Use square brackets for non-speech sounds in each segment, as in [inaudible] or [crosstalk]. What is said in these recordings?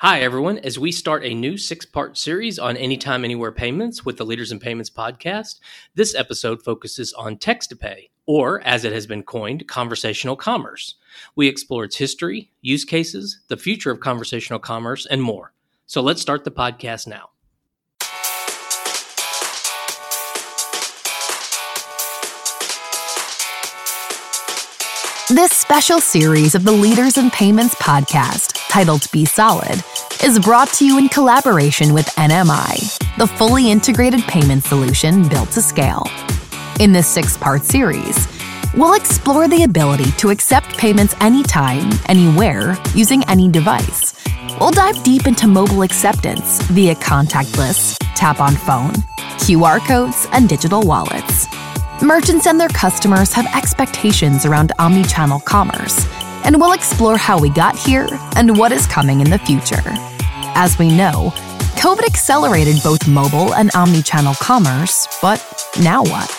Hi, everyone. As we start a new six part series on Anytime, Anywhere payments with the Leaders in Payments podcast, this episode focuses on text to pay, or as it has been coined, conversational commerce. We explore its history, use cases, the future of conversational commerce, and more. So let's start the podcast now. Special series of the Leaders in Payments podcast, titled Be Solid, is brought to you in collaboration with NMI, the fully integrated payment solution built to scale. In this six part series, we'll explore the ability to accept payments anytime, anywhere, using any device. We'll dive deep into mobile acceptance via contactless, tap on phone, QR codes, and digital wallets. Merchants and their customers have expectations around omnichannel commerce, and we'll explore how we got here and what is coming in the future. As we know, COVID accelerated both mobile and omnichannel commerce, but now what?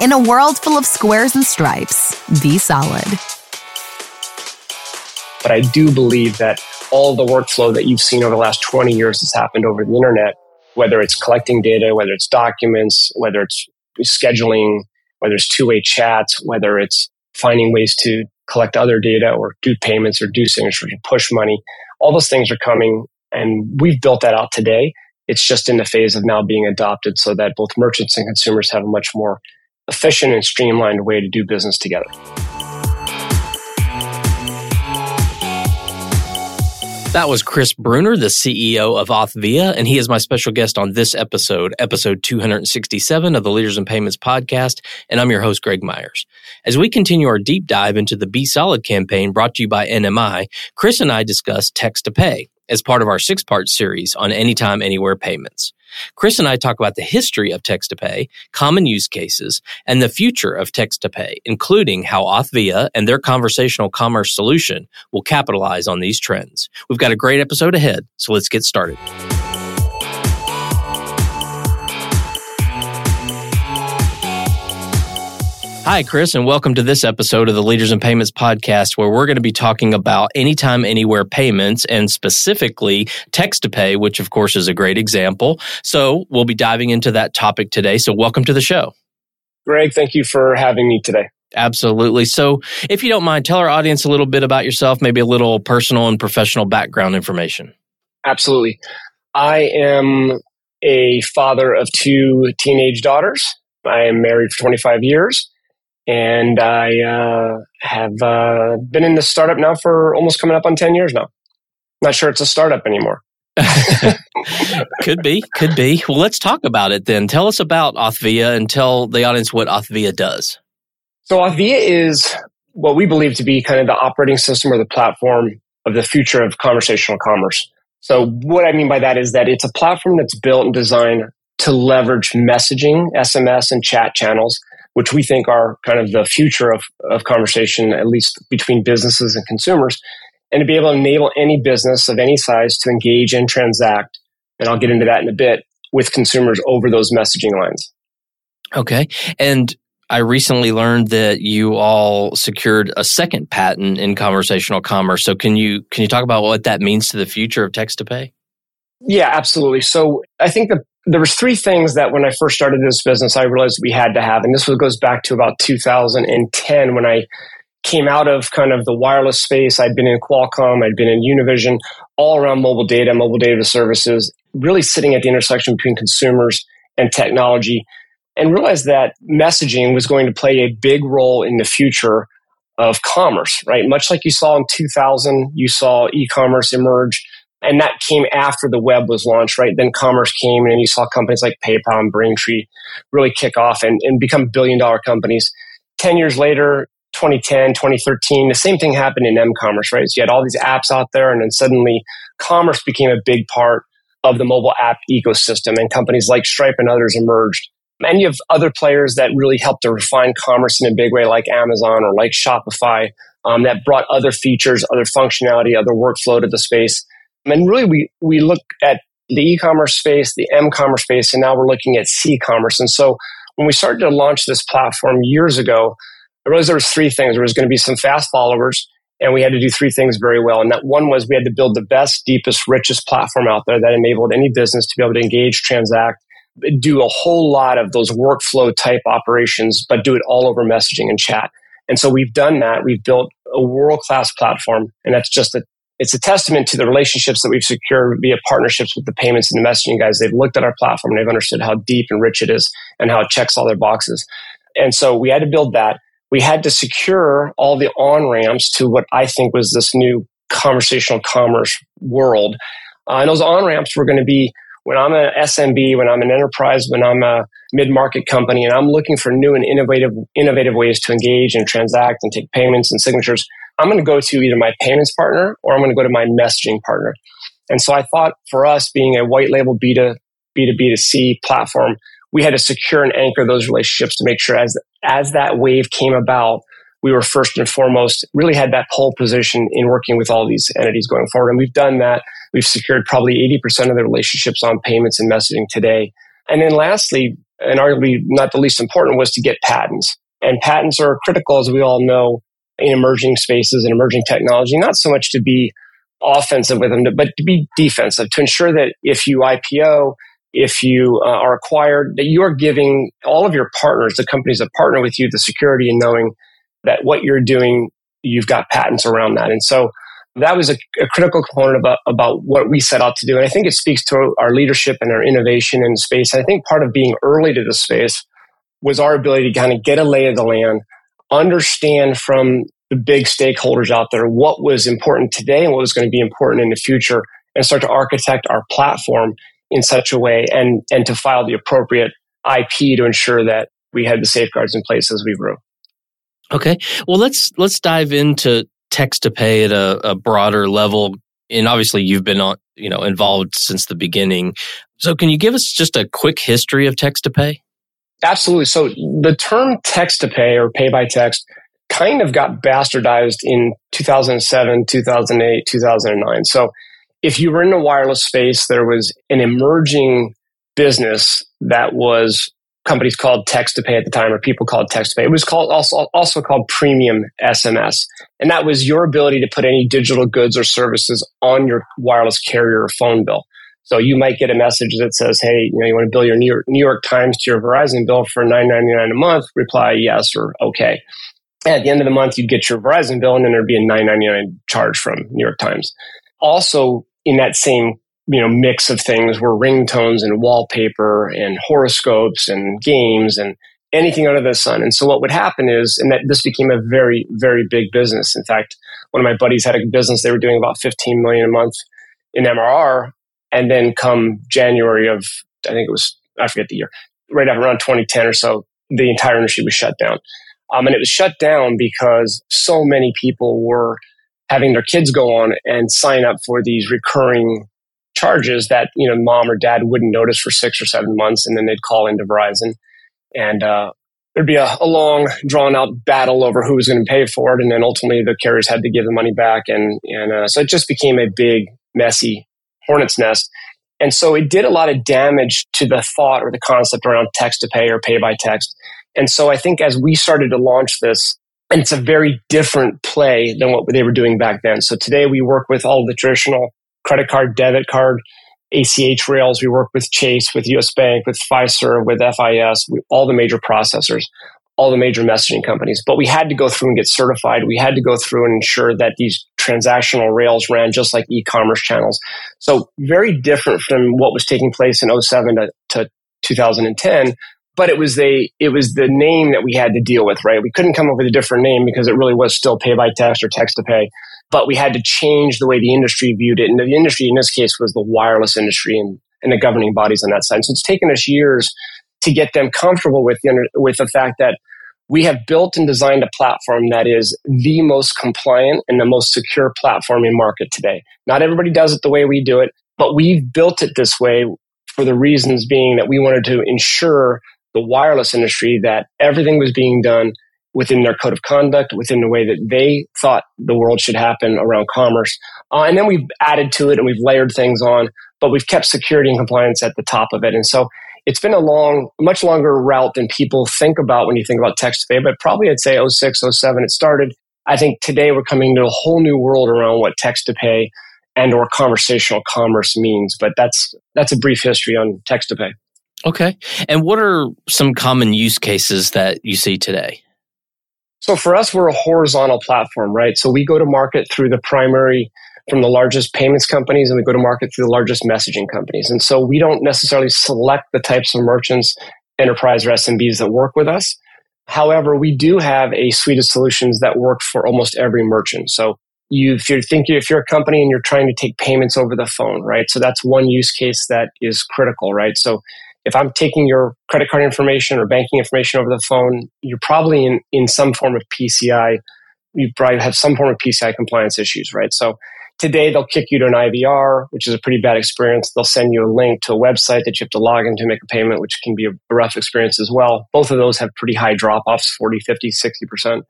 In a world full of squares and stripes, be solid. But I do believe that all the workflow that you've seen over the last 20 years has happened over the internet, whether it's collecting data, whether it's documents, whether it's scheduling, whether it's two-way chats, whether it's finding ways to collect other data or do payments or do signatures or push money. All those things are coming and we've built that out today. It's just in the phase of now being adopted so that both merchants and consumers have a much more efficient and streamlined way to do business together. That was Chris Brunner, the CEO of Authvia, and he is my special guest on this episode, episode 267 of the Leaders in Payments podcast, and I'm your host, Greg Myers. As we continue our deep dive into the Be Solid campaign brought to you by NMI, Chris and I discuss text to pay as part of our six part series on anytime, anywhere payments. Chris and I talk about the history of text to pay, common use cases, and the future of text to pay, including how Authvia and their conversational commerce solution will capitalize on these trends. We've got a great episode ahead, so let's get started. Hi, Chris, and welcome to this episode of the Leaders in Payments podcast, where we're going to be talking about anytime, anywhere payments and specifically text to pay, which of course is a great example. So we'll be diving into that topic today. So welcome to the show. Greg, thank you for having me today. Absolutely. So if you don't mind, tell our audience a little bit about yourself, maybe a little personal and professional background information. Absolutely. I am a father of two teenage daughters. I am married for 25 years and I uh, have uh, been in this startup now for almost coming up on 10 years now. Not sure it's a startup anymore. [laughs] could be, could be. Well, let's talk about it then. Tell us about Authvia and tell the audience what Authvia does. So, Authvia is what we believe to be kind of the operating system or the platform of the future of conversational commerce. So, what I mean by that is that it's a platform that's built and designed to leverage messaging, SMS, and chat channels which we think are kind of the future of, of conversation, at least between businesses and consumers, and to be able to enable any business of any size to engage and transact. And I'll get into that in a bit with consumers over those messaging lines. Okay. And I recently learned that you all secured a second patent in conversational commerce. So can you can you talk about what that means to the future of text to pay? Yeah, absolutely. So I think the there was three things that when I first started this business, I realized we had to have, and this goes back to about 2010 when I came out of kind of the wireless space. I'd been in Qualcomm, I'd been in Univision, all around mobile data, mobile data services, really sitting at the intersection between consumers and technology, and realized that messaging was going to play a big role in the future of commerce, right? Much like you saw in 2000, you saw e-commerce emerge and that came after the web was launched, right? Then commerce came and you saw companies like PayPal and Braintree really kick off and, and become billion dollar companies. 10 years later, 2010, 2013, the same thing happened in m-commerce, right? So you had all these apps out there and then suddenly commerce became a big part of the mobile app ecosystem and companies like Stripe and others emerged. And you have other players that really helped to refine commerce in a big way, like Amazon or like Shopify, um, that brought other features, other functionality, other workflow to the space. And really, we, we look at the e-commerce space, the m-commerce space, and now we're looking at c-commerce. And so when we started to launch this platform years ago, I realized there was three things. There was going to be some fast followers, And we had to do three things very well. And that one was we had to build the best, deepest, richest platform out there that enabled any business to be able to engage, transact, do a whole lot of those workflow type operations, but do it all over messaging and chat. And so we've done that. We've built a world class platform. And that's just a, it's a testament to the relationships that we've secured via partnerships with the payments and the messaging guys. They've looked at our platform and they've understood how deep and rich it is and how it checks all their boxes. And so we had to build that. We had to secure all the on ramps to what I think was this new conversational commerce world. Uh, and those on ramps were going to be when I'm an SMB, when I'm an enterprise, when I'm a mid market company, and I'm looking for new and innovative, innovative ways to engage and transact and take payments and signatures, I'm going to go to either my payments partner or I'm going to go to my messaging partner. And so I thought for us being a white label B2, B2B2C platform, we had to secure and anchor those relationships to make sure as, as that wave came about, we were first and foremost really had that pole position in working with all these entities going forward. And we've done that. We've secured probably 80% of the relationships on payments and messaging today. And then lastly, and arguably not the least important was to get patents. And patents are critical, as we all know, in emerging spaces and emerging technology, not so much to be offensive with them, but to be defensive, to ensure that if you IPO, if you uh, are acquired, that you are giving all of your partners, the companies that partner with you, the security and knowing that what you're doing, you've got patents around that. And so that was a, a, critical component about, about what we set out to do. And I think it speaks to our leadership and our innovation in space. I think part of being early to the space was our ability to kind of get a lay of the land, understand from the big stakeholders out there what was important today and what was going to be important in the future, and start to architect our platform in such a way and, and to file the appropriate IP to ensure that we had the safeguards in place as we grew. Okay. Well, let's let's dive into text to pay at a, a broader level. And obviously, you've been on, you know, involved since the beginning. So, can you give us just a quick history of text to pay? Absolutely. So, the term text to pay or pay by text kind of got bastardized in 2007, 2008, 2009. So, if you were in the wireless space, there was an emerging business that was companies called text to pay at the time, or people called text to pay. It was called also also called premium SMS, and that was your ability to put any digital goods or services on your wireless carrier phone bill. So you might get a message that says, "Hey, you know, you want to bill your New York, New York Times to your Verizon bill for nine ninety nine a month?" Reply yes or okay. At the end of the month, you'd get your Verizon bill, and then there'd be a nine ninety nine charge from New York Times. Also, in that same you know mix of things were ringtones and wallpaper and horoscopes and games and anything under the sun. And so what would happen is, and that this became a very very big business. In fact, one of my buddies had a business; they were doing about 15 million a month in MRR. And then come January of I think it was I forget the year, right after around 2010 or so, the entire industry was shut down. Um, and it was shut down because so many people were having their kids go on and sign up for these recurring charges that you know mom or dad wouldn't notice for six or seven months, and then they'd call into Verizon, and uh, there'd be a, a, long, drawn out battle over who was going to pay for it, and then ultimately the carriers had to give the money back, and and uh, so it just became a big, messy hornet's nest. And so it did a lot of damage to the thought or the concept around text to pay or pay by text. And so I think as we started to launch this, and it's a very different play than what they were doing back then. So today we work with all the traditional credit card, debit card, ACH rails. We work with Chase, with US Bank, with Fiserv, with FIS, all the major processors, all the major messaging companies. But we had to go through and get certified. We had to go through and ensure that these transactional rails ran just like e-commerce channels. So very different from what was taking place in 07 to, to 2010 but it was a it was the name that we had to deal with right we couldn't come up with a different name because it really was still pay by text or text to pay but we had to change the way the industry viewed it. And the industry in this case was the wireless industry and, and the governing bodies on that side. So it's taken us years to get them comfortable with the, with the fact that we have built and designed a platform that is the most compliant and the most secure platform in market today. Not everybody does it the way we do it, but we've built it this way for the reasons being that we wanted to ensure the wireless industry that everything was being done within their code of conduct, within the way that they thought the world should happen around commerce. Uh, and then we've added to it and we've layered things on, but we've kept security and compliance at the top of it. And so it's been a long, much longer route than people think about when you think about text to pay, but probably I'd say 06, 07 it started. I think today we're coming to a whole new world around what text to pay and or conversational commerce means. But that's that's a brief history on text to pay. Okay. And what are some common use cases that you see today? So for us, we're a horizontal platform, right? So we go to market through the primary from the largest payments companies and we go to market through the largest messaging companies. And so we don't necessarily select the types of merchants, enterprise or SMBs that work with us. However, we do have a suite of solutions that work for almost every merchant. So you, if you're thinking, if you're a company and you're trying to take payments over the phone, right? So that's one use case that is critical, right? So if I'm taking your credit card information or banking information over the phone, you're probably in, in some form of PCI. You probably have some form of PCI compliance issues, right? So today they'll kick you to an IVR, which is a pretty bad experience. They'll send you a link to a website that you have to log in to make a payment, which can be a rough experience as well. Both of those have pretty high drop offs 40, 50, 60%.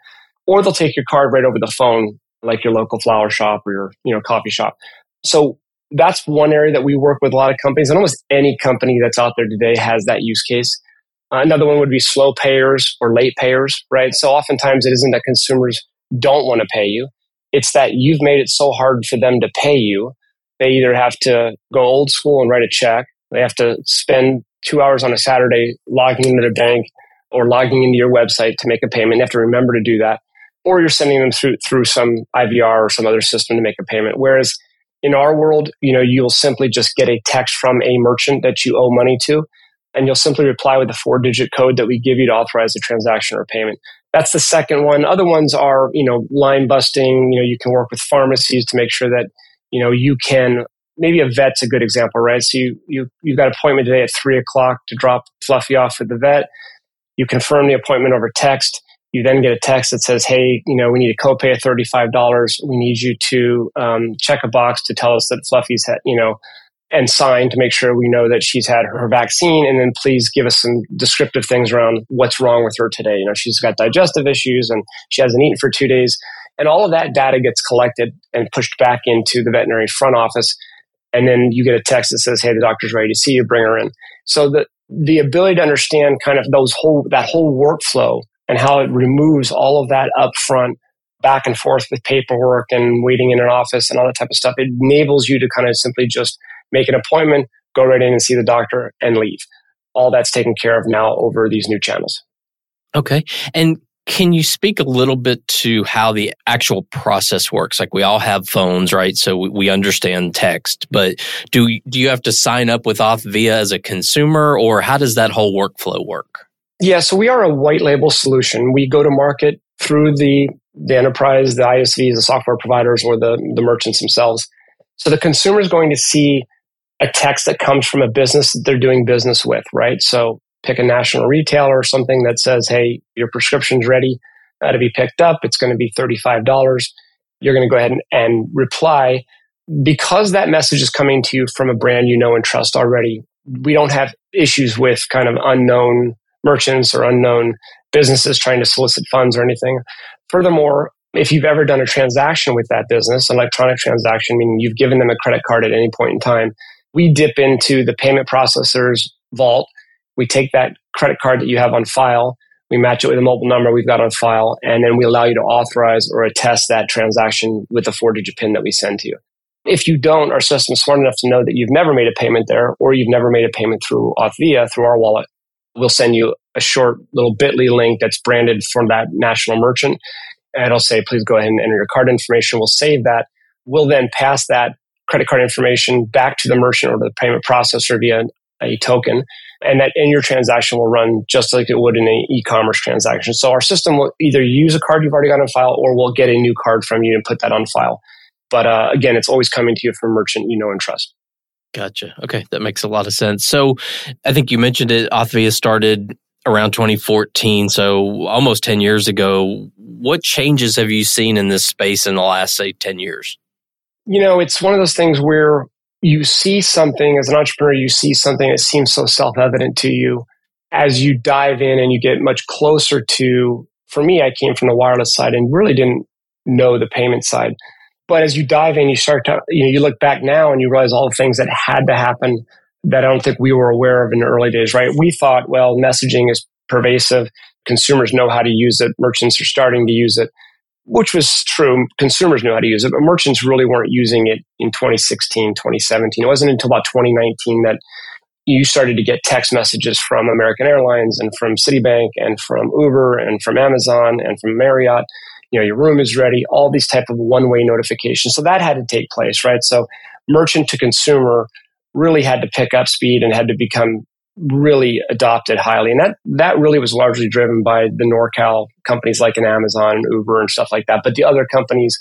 Or they'll take your card right over the phone, like your local flower shop or your you know coffee shop. So that's one area that we work with a lot of companies, and almost any company that's out there today has that use case. Another one would be slow payers or late payers, right? So oftentimes it isn't that consumers don't want to pay you. It's that you've made it so hard for them to pay you. They either have to go old school and write a check. They have to spend two hours on a Saturday logging into their bank or logging into your website to make a payment. They have to remember to do that. Or you're sending them through, through some IVR or some other system to make a payment. Whereas in our world, you know, you'll simply just get a text from a merchant that you owe money to, and you'll simply reply with a four digit code that we give you to authorize the transaction or payment. That's the second one. Other ones are, you know, line busting. You know, you can work with pharmacies to make sure that, you know, you can maybe a vet's a good example, right? So you, you you've got an appointment today at three o'clock to drop Fluffy off at the vet. You confirm the appointment over text you then get a text that says, "Hey, you know, we need a copay of thirty-five dollars. We need you to um, check a box to tell us that Fluffy's had, you know, and sign to make sure we know that she's had her vaccine. And then please give us some descriptive things around what's wrong with her today. You know, she's got digestive issues and she hasn't eaten for two days. And all of that data gets collected and pushed back into the veterinary front office. And then you get a text that says, "Hey, the doctor's ready to see you. Bring her in." So the the ability to understand kind of those whole that whole workflow and how it removes all of that upfront back and forth with paperwork and waiting in an office and all that type of stuff. It enables you to kind of simply just make an appointment, go right in and see the doctor and leave. All that's taken care of now over these new channels. Okay. And can you speak a little bit to how the actual process works? Like we all have phones, right? So we, we understand text, but do do you have to sign up with Authvia as a consumer, or how does that whole workflow work? Yeah, so we are a white label solution. We go to market through the, the enterprise, the ISVs, the software providers, or the, the merchants themselves. So the consumer is going to see a text that comes from a business that they're doing business with, right? So pick a national retailer or something that says, hey, your prescription's ready to be picked up. It's going to be $35. You're going to go ahead and, and reply. Because that message is coming to you from a brand you know and trust already, we don't have issues with kind of unknown merchants or unknown businesses trying to solicit funds or anything. Furthermore, if you've ever done a transaction with that business, an electronic transaction, meaning you've given them a credit card at any point in time, we dip into the payment processor's vault. We take that credit card that you have on file, we match it with a mobile number we've got on file, and then we allow you to authorize or attest that transaction with the four digit PIN that we send to you. If you don't, our system is smart enough to know that you've never made a payment there or you've never made a payment through Authvia through our wallet we'll send you a short little bit.ly link that's branded from that national merchant. And it'll say, please go ahead and enter your card information. We'll save that. We'll then pass that credit card information back to the merchant or the payment processor via a token. And that in your transaction will run just like it would in an e-commerce transaction. So our system will either use a card you've already got on file or we'll get a new card from you and put that on file. But uh, again, it's always coming to you from a merchant you know and trust. Gotcha. Okay, that makes a lot of sense. So, I think you mentioned it. Authvia started around 2014, so almost 10 years ago. What changes have you seen in this space in the last, say, 10 years? You know, it's one of those things where you see something as an entrepreneur, you see something that seems so self evident to you. As you dive in and you get much closer to, for me, I came from the wireless side and really didn't know the payment side. But as you dive in, you start to, you know, you look back now and you realize all the things that had to happen that I don't think we were aware of in the early days, right? We thought, well, messaging is pervasive. Consumers know how to use it. Merchants are starting to use it. Which was true. Consumers knew how to use it, but merchants really weren't using it in 2016, 2017. It wasn't until about 2019 that you started to get text messages from American Airlines and from Citibank and from Uber and from Amazon and from Marriott. You know, your room is ready, all these type of one-way notifications. So that had to take place, right? So merchant to consumer really had to pick up speed and had to become really adopted highly. And that, that really was largely driven by the NorCal companies like an Amazon and Uber and stuff like that. But the other companies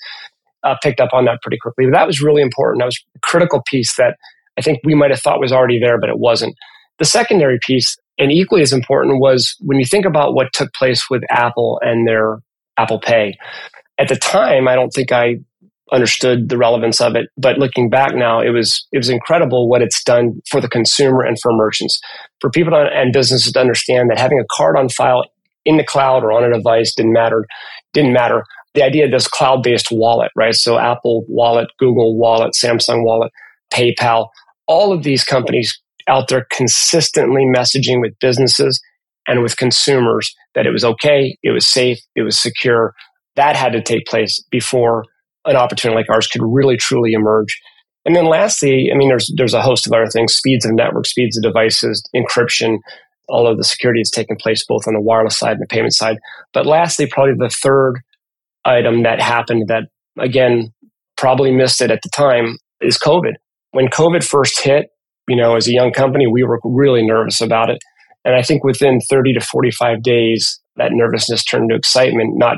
uh, picked up on that pretty quickly. But that was really important. That was a critical piece that I think we might have thought was already there, but it wasn't. The secondary piece, and equally as important, was when you think about what took place with Apple and their Apple Pay. At the time, I don't think I understood the relevance of it, but looking back now, it was it was incredible what it's done for the consumer and for merchants, for people to, and businesses to understand that having a card on file in the cloud or on a device didn't matter. Didn't matter. The idea of this cloud-based wallet, right? So Apple Wallet, Google Wallet, Samsung Wallet, PayPal, all of these companies out there consistently messaging with businesses and with consumers that it was okay, it was safe, it was secure. That had to take place before an opportunity like ours could really truly emerge. And then lastly, I mean, there's there's a host of other things: speeds of network, speeds of devices, encryption. All of the security has taking place both on the wireless side and the payment side. But lastly, probably the third item that happened that again probably missed it at the time is COVID when COVID first hit, you know, as a young company, we were really nervous about it. And I think within 30 to 45 days, that nervousness turned to excitement, not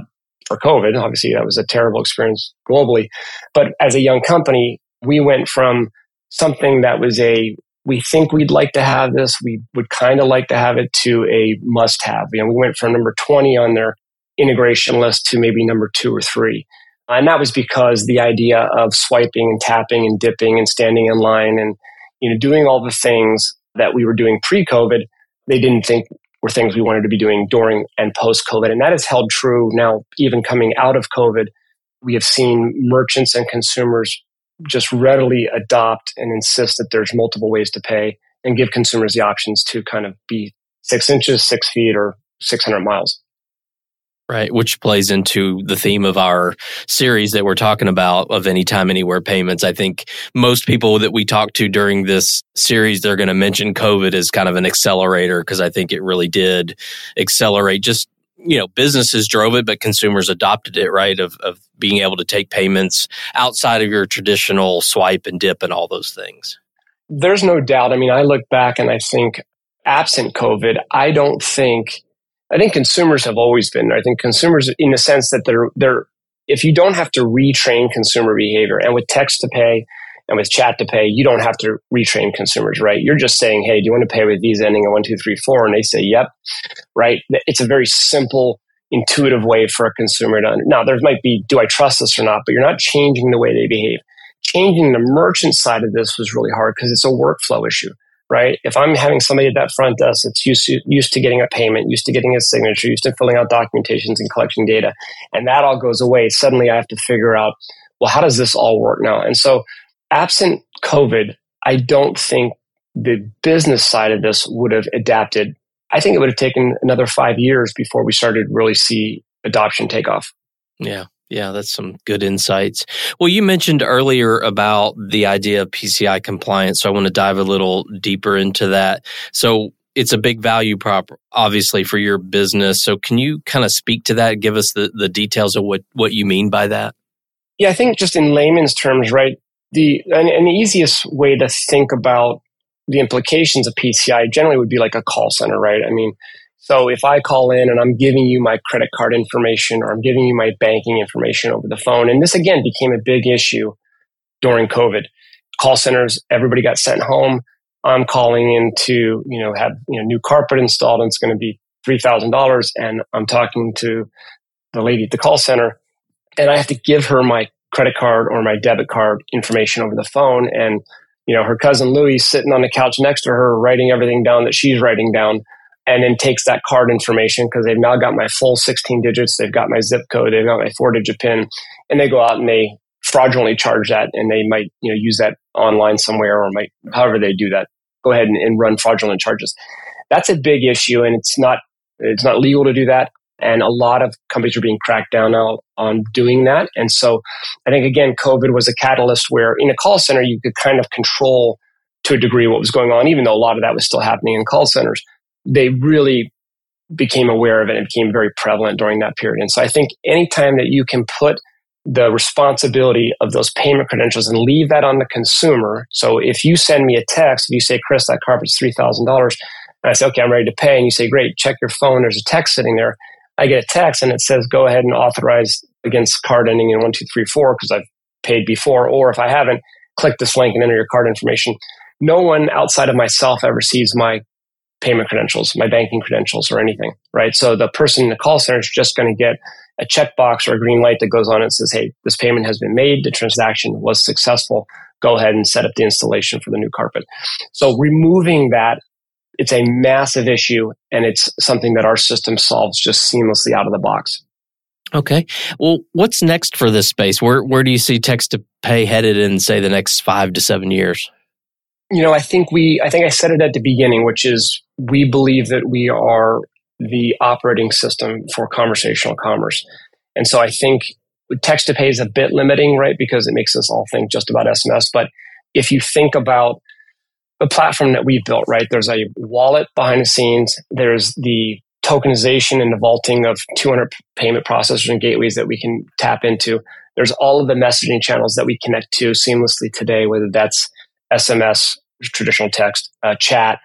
for COVID. Obviously, that was a terrible experience globally. But as a young company, we went from something that was a, we think we'd like to have this, we would kind of like to have it to a must have. You know, we went from number 20 on their integration list to maybe number two or three. And that was because the idea of swiping and tapping and dipping and standing in line and you know doing all the things that we were doing pre-COVID, they didn't think were things we wanted to be doing during and post-COVID. And that has held true now, even coming out of COVID. We have seen merchants and consumers just readily adopt and insist that there's multiple ways to pay and give consumers the options to kind of be six inches, six feet, or 600 miles. Right, which plays into the theme of our series that we're talking about of anytime, anywhere payments. I think most people that we talk to during this series, they're going to mention COVID as kind of an accelerator because I think it really did accelerate. Just you know businesses drove it but consumers adopted it right? Of, of being able to take payments outside of your traditional swipe and dip and all those things. There's no doubt. I mean i look back and i think absent covid i don't think I think consumers have always been. I think consumers, in the sense that they're they're if you don't have to retrain consumer behavior, and with text to pay and with chat to pay, you don't have to retrain consumers, right? You're just saying, hey, do you want to pay with these ending in one two three four? And they say, yep, right. It's a very simple, intuitive way for a consumer to. Now, there might be, do I trust this or not? But you're not changing the way they behave. Changing the merchant side of this was really hard because it's a workflow issue right? If I'm having somebody at that front desk that's used to, used to getting a payment, used to getting a signature, used to filling out documentations and collecting data, and that all goes away, suddenly I have to figure out, well, how does this all work now? And so, absent COVID, I don't think the business side of this would have adapted. I think it would have taken another five years before we started really see adoption take off. Yeah. Yeah, that's some good insights. Well, you mentioned earlier about the idea of PCI compliance, so I want to dive a little deeper into that. So, it's a big value prop, obviously, for your business. So, can you kind of speak to that? Give us the, the details of what, what you mean by that. Yeah, I think just in layman's terms, right? The and, the easiest way to think about the implications of PCI generally would be like a call center, right? I mean, so if I call in and I'm giving you my credit card information or I'm giving you my banking information over the phone, and this again became a big issue during COVID. Call centers, everybody got sent home. I'm calling in to, you know, have, you know, new carpet installed and it's going to be $3,000. And I'm talking to the lady at the call center and I have to give her my credit card or my debit card information over the phone. And, you know, her cousin Louie sitting on the couch next to her, writing everything down that she's writing down and then takes that card information because they've now got my full 16 digits, they've got my zip code, they've got my four digit PIN, and they go out and they fraudulently charge that and they might you know use that online somewhere or might however they do that go ahead and, and run fraudulent charges that's a big issue and it's not it's not legal to do that And a lot of companies are being cracked down now on doing that. And so I think, again, COVID was a catalyst where in a call center, you could kind of control to a degree what was going on, even though a lot of that was still happening in call centers. They really became aware of it and became very prevalent during that period. And so I think anytime that you can put the responsibility of those payment credentials and leave that on the consumer. So if you send me a text, if you say, Chris, that carpet's $3,000, and I say, okay, I'm ready to pay, and you say, great, check your phone, there's a text sitting there. I get a text and it says, go ahead and authorize against card ending in 1234 because I've paid before. Or if I haven't, click this link and enter your card information. No one outside of myself ever sees my payment credentials, my banking credentials, or anything, right? So the person in the call center is just going to get a checkbox or a green light that goes on and says, hey, this payment has been made, the transaction was successful. Go ahead and set up the installation for the new carpet. So removing that, it's a massive issue and it's something that our system solves just seamlessly out of the box. Okay. Well, what's next for this space? Where where do you see text to pay headed in say the next 5 to 7 years? You know, I think we I think I said it at the beginning, which is we believe that we are the operating system for conversational commerce. And so I think text to pay is a bit limiting, right? Because it makes us all think just about SMS. But if you think about the platform that we've built, right? There's a wallet behind the scenes. There's the tokenization and the vaulting of 200 payment processors and gateways that we can tap into. There's all of the messaging channels that we connect to seamlessly today, whether that's SMS, traditional text, uh, chat,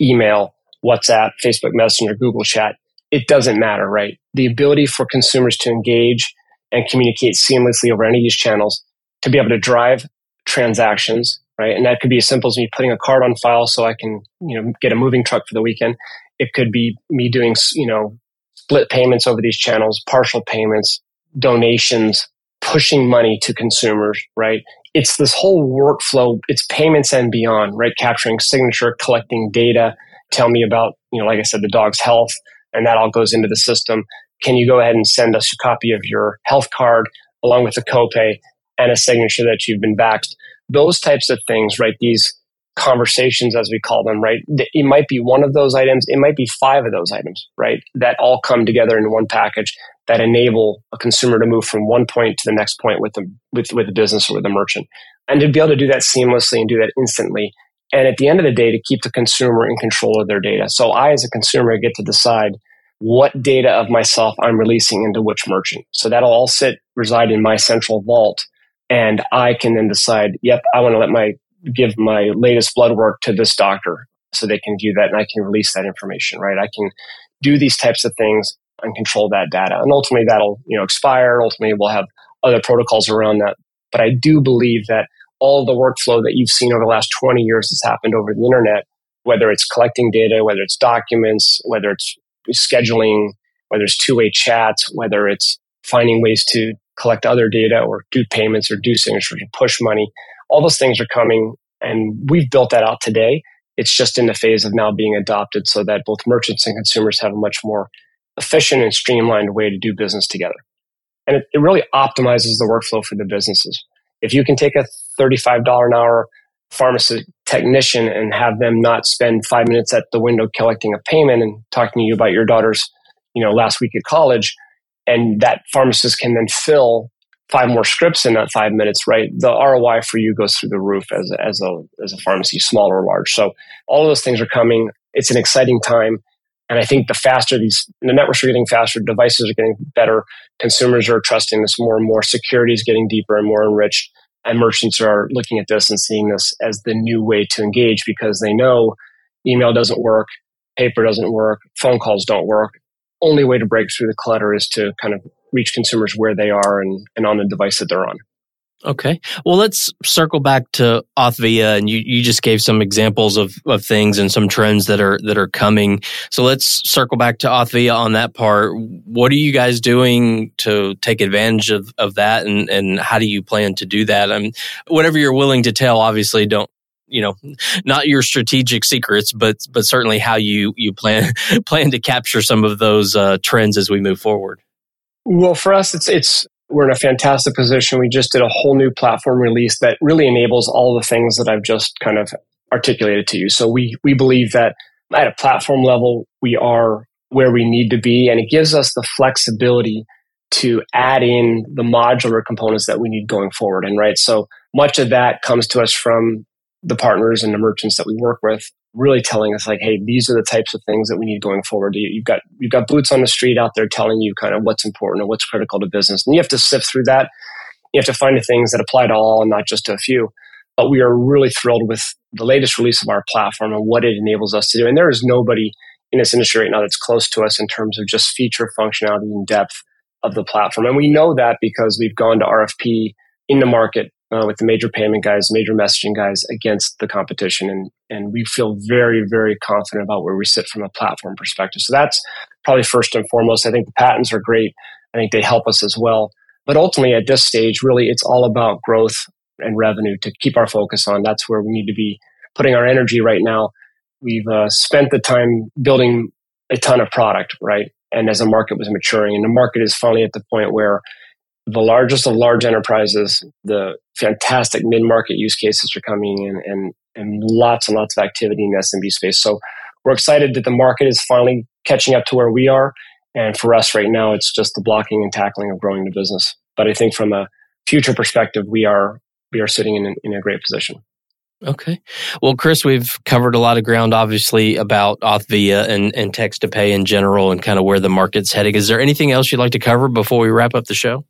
email, WhatsApp, Facebook Messenger, Google Chat. It doesn't matter, right? The ability for consumers to engage and communicate seamlessly over any of these channels to be able to drive transactions, right? And that could be as simple as me putting a card on file so I can, you know, get a moving truck for the weekend. It could be me doing, you know, split payments over these channels, partial payments, donations, pushing money to consumers, right? It's this whole workflow. It's payments and beyond, right? Capturing signature, collecting data, tell me about, you know, like I said, the dog's health, and that all goes into the system. Can you go ahead and send us a copy of your health card along with a copay and a signature that you've been vaxxed? Those types of things, right? These conversations, as we call them, right? It might be one of those items. It might be five of those items, right? That all come together in one package that enable a consumer to move from one point to the next point with the, with, with the business or with the merchant. And to be able to do that seamlessly and do that instantly and at the end of the day, to keep the consumer in control of their data. So I, as a consumer, get to decide what data of myself I'm releasing into which merchant. So that'll all sit, reside in my central vault. And I can then decide, yep, I want to let my, give my latest blood work to this doctor so they can view that and I can release that information, right? I can do these types of things and control that data. And ultimately that'll, you know, expire. Ultimately we'll have other protocols around that. But I do believe that all the workflow that you've seen over the last 20 years has happened over the internet, whether it's collecting data, whether it's documents, whether it's scheduling, whether it's two way chats, whether it's finding ways to collect other data or do payments or do signatures or push money. All those things are coming and we've built that out today. It's just in the phase of now being adopted so that both merchants and consumers have a much more efficient and streamlined way to do business together. And it, it really optimizes the workflow for the businesses. If you can take a $35 an hour pharmacy technician and have them not spend five minutes at the window collecting a payment and talking to you about your daughter's, you know, last week at college, and that pharmacist can then fill five more scripts in that five minutes, right? The ROI for you goes through the roof as a, as a, as a pharmacy, small or large. So all of those things are coming. It's an exciting time. And I think the faster these, the networks are getting faster, devices are getting better, consumers are trusting this more and more, security is getting deeper and more enriched. And merchants are looking at this and seeing this as the new way to engage because they know email doesn't work, paper doesn't work, phone calls don't work. Only way to break through the clutter is to kind of reach consumers where they are and, and on the device that they're on. Okay. Well, let's circle back to Authvia, and you, you just gave some examples of, of things and some trends that are that are coming. So let's circle back to Authvia on that part. What are you guys doing to take advantage of, of that, and, and how do you plan to do that? I mean, whatever you're willing to tell, obviously, don't you know not your strategic secrets but but certainly how you you plan [laughs] plan to capture some of those uh, trends as we move forward well for us it's it's we're in a fantastic position. We just did a whole new platform release that really enables all the things that I've just kind of articulated to you. So we we believe that at a platform level, we are where we need to be. And it gives us the flexibility to add in the modular components that we need going forward. And right, so much of that comes to us from the partners and the merchants that we work with, really telling us like, hey, these are the types of things that we need going forward. You've got you've got boots on the street out there telling you kind of what's important or what's critical to business, and you have to sift through that. You have to find the things that apply to all and not just to a few. But we are really thrilled with the latest release of our platform and what it enables us to do. And there is nobody in this industry right now that's close to us in terms of just feature functionality and depth of the platform. And we know that because we've gone to RFP in the market uh, with the major payment guys, major messaging guys against the competition. And, and we feel very, very confident about where we sit from a platform perspective. So that's probably first and foremost. I think the patents are great. I think they help us as well. But ultimately, at this stage, really, it's all about growth and revenue to keep our focus on. That's where we need to be putting our energy right now. We've uh, spent the time building a ton of product, right? And as the market was maturing, and the market is finally at the point where the largest of large enterprises, the fantastic mid market use cases are coming in, and, and lots and lots of activity in the SMB space. So we're excited that the market is finally catching up to where we are. And for us right now, it's just the blocking and tackling of growing the business. But I think from a future perspective, we are we are sitting in, in a great position. Okay. Well, Chris, we've covered a lot of ground, obviously, about Authvia and, and text to pay in general and kind of where the market's heading. Is there anything else you'd like to cover before we wrap up the show?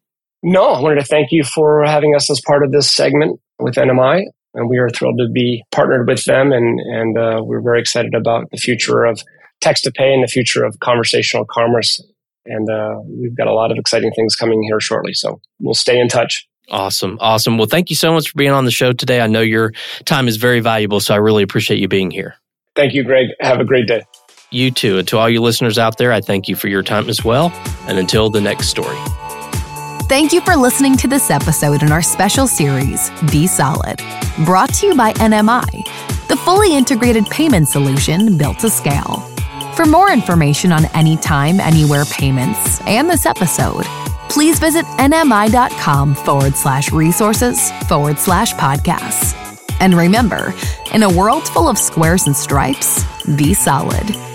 No, I wanted to thank you for having us as part of this segment with NMI. And we are thrilled to be partnered with them. And, and uh, we're very excited about the future of text to pay and the future of conversational commerce. And uh, we've got a lot of exciting things coming here shortly. So we'll stay in touch. Awesome. Awesome. Well, thank you so much for being on the show today. I know your time is very valuable, so I really appreciate you being here. Thank you, Greg. Have a great day. You too. And to all you listeners out there, I thank you for your time as well. And until the next story. Thank you for listening to this episode in our special series, Be Solid, brought to you by NMI, the fully integrated payment solution built to scale. For more information on anytime, anywhere payments and this episode, please visit nmi.com forward slash resources forward slash podcasts. And remember, in a world full of squares and stripes, be solid.